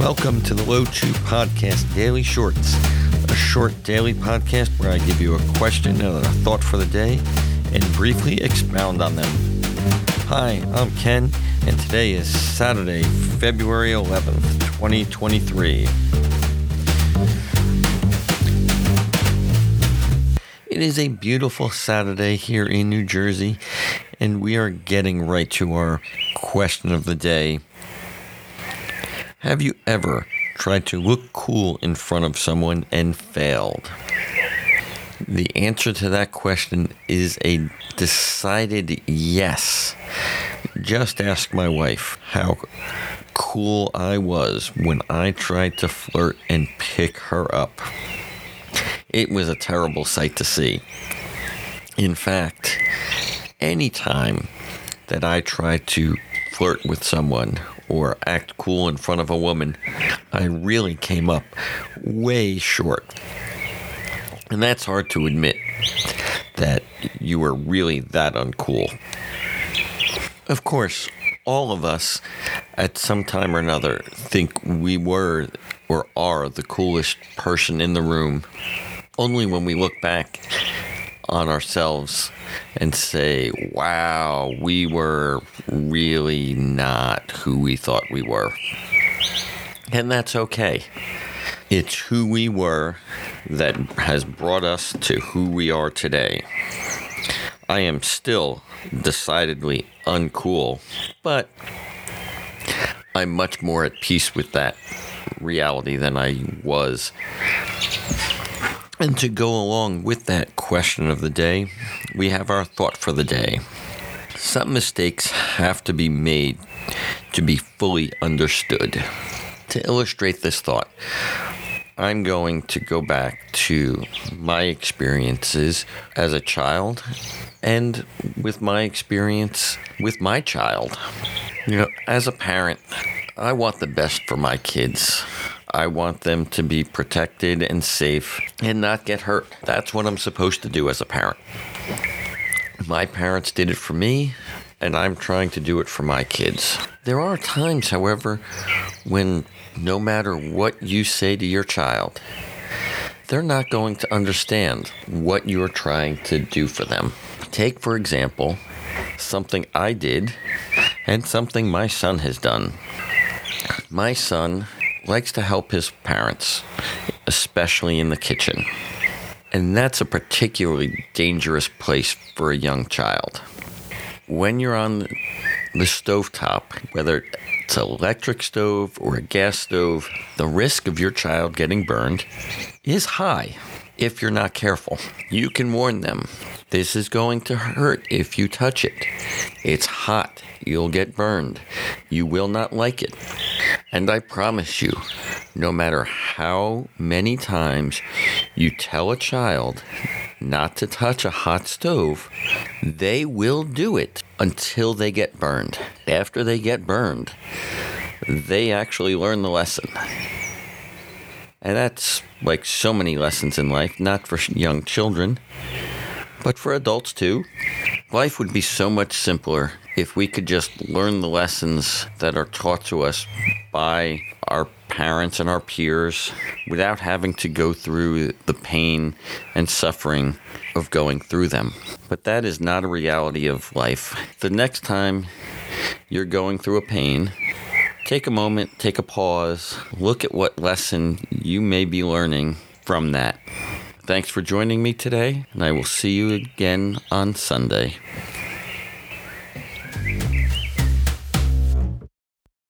Welcome to the Low Chew Podcast Daily Shorts, a short daily podcast where I give you a question and a thought for the day and briefly expound on them. Hi, I'm Ken, and today is Saturday, February 11th, 2023. It is a beautiful Saturday here in New Jersey, and we are getting right to our question of the day. Have you ever tried to look cool in front of someone and failed? The answer to that question is a decided yes. Just ask my wife how cool I was when I tried to flirt and pick her up. It was a terrible sight to see. In fact, any time that I try to flirt with someone or act cool in front of a woman, I really came up way short. And that's hard to admit that you were really that uncool. Of course, all of us at some time or another think we were or are the coolest person in the room only when we look back on ourselves and say, wow, we were really not who we thought we were. And that's okay. It's who we were that has brought us to who we are today. I am still decidedly uncool, but I'm much more at peace with that reality than I was and to go along with that question of the day, we have our thought for the day. Some mistakes have to be made to be fully understood. To illustrate this thought, I'm going to go back to my experiences as a child and with my experience with my child. You know, as a parent, I want the best for my kids. I want them to be protected and safe and not get hurt. That's what I'm supposed to do as a parent. My parents did it for me, and I'm trying to do it for my kids. There are times, however, when no matter what you say to your child, they're not going to understand what you're trying to do for them. Take, for example, something I did and something my son has done. My son likes to help his parents, especially in the kitchen. And that's a particularly dangerous place for a young child. When you're on the stovetop, whether it's an electric stove or a gas stove, the risk of your child getting burned is high if you're not careful. You can warn them. This is going to hurt if you touch it. It's hot. You'll get burned. You will not like it. And I promise you, no matter how many times you tell a child not to touch a hot stove, they will do it until they get burned. After they get burned, they actually learn the lesson. And that's like so many lessons in life, not for young children, but for adults too. Life would be so much simpler if we could just learn the lessons that are taught to us by our parents and our peers without having to go through the pain and suffering of going through them. But that is not a reality of life. The next time you're going through a pain, Take a moment, take a pause, look at what lesson you may be learning from that. Thanks for joining me today, and I will see you again on Sunday.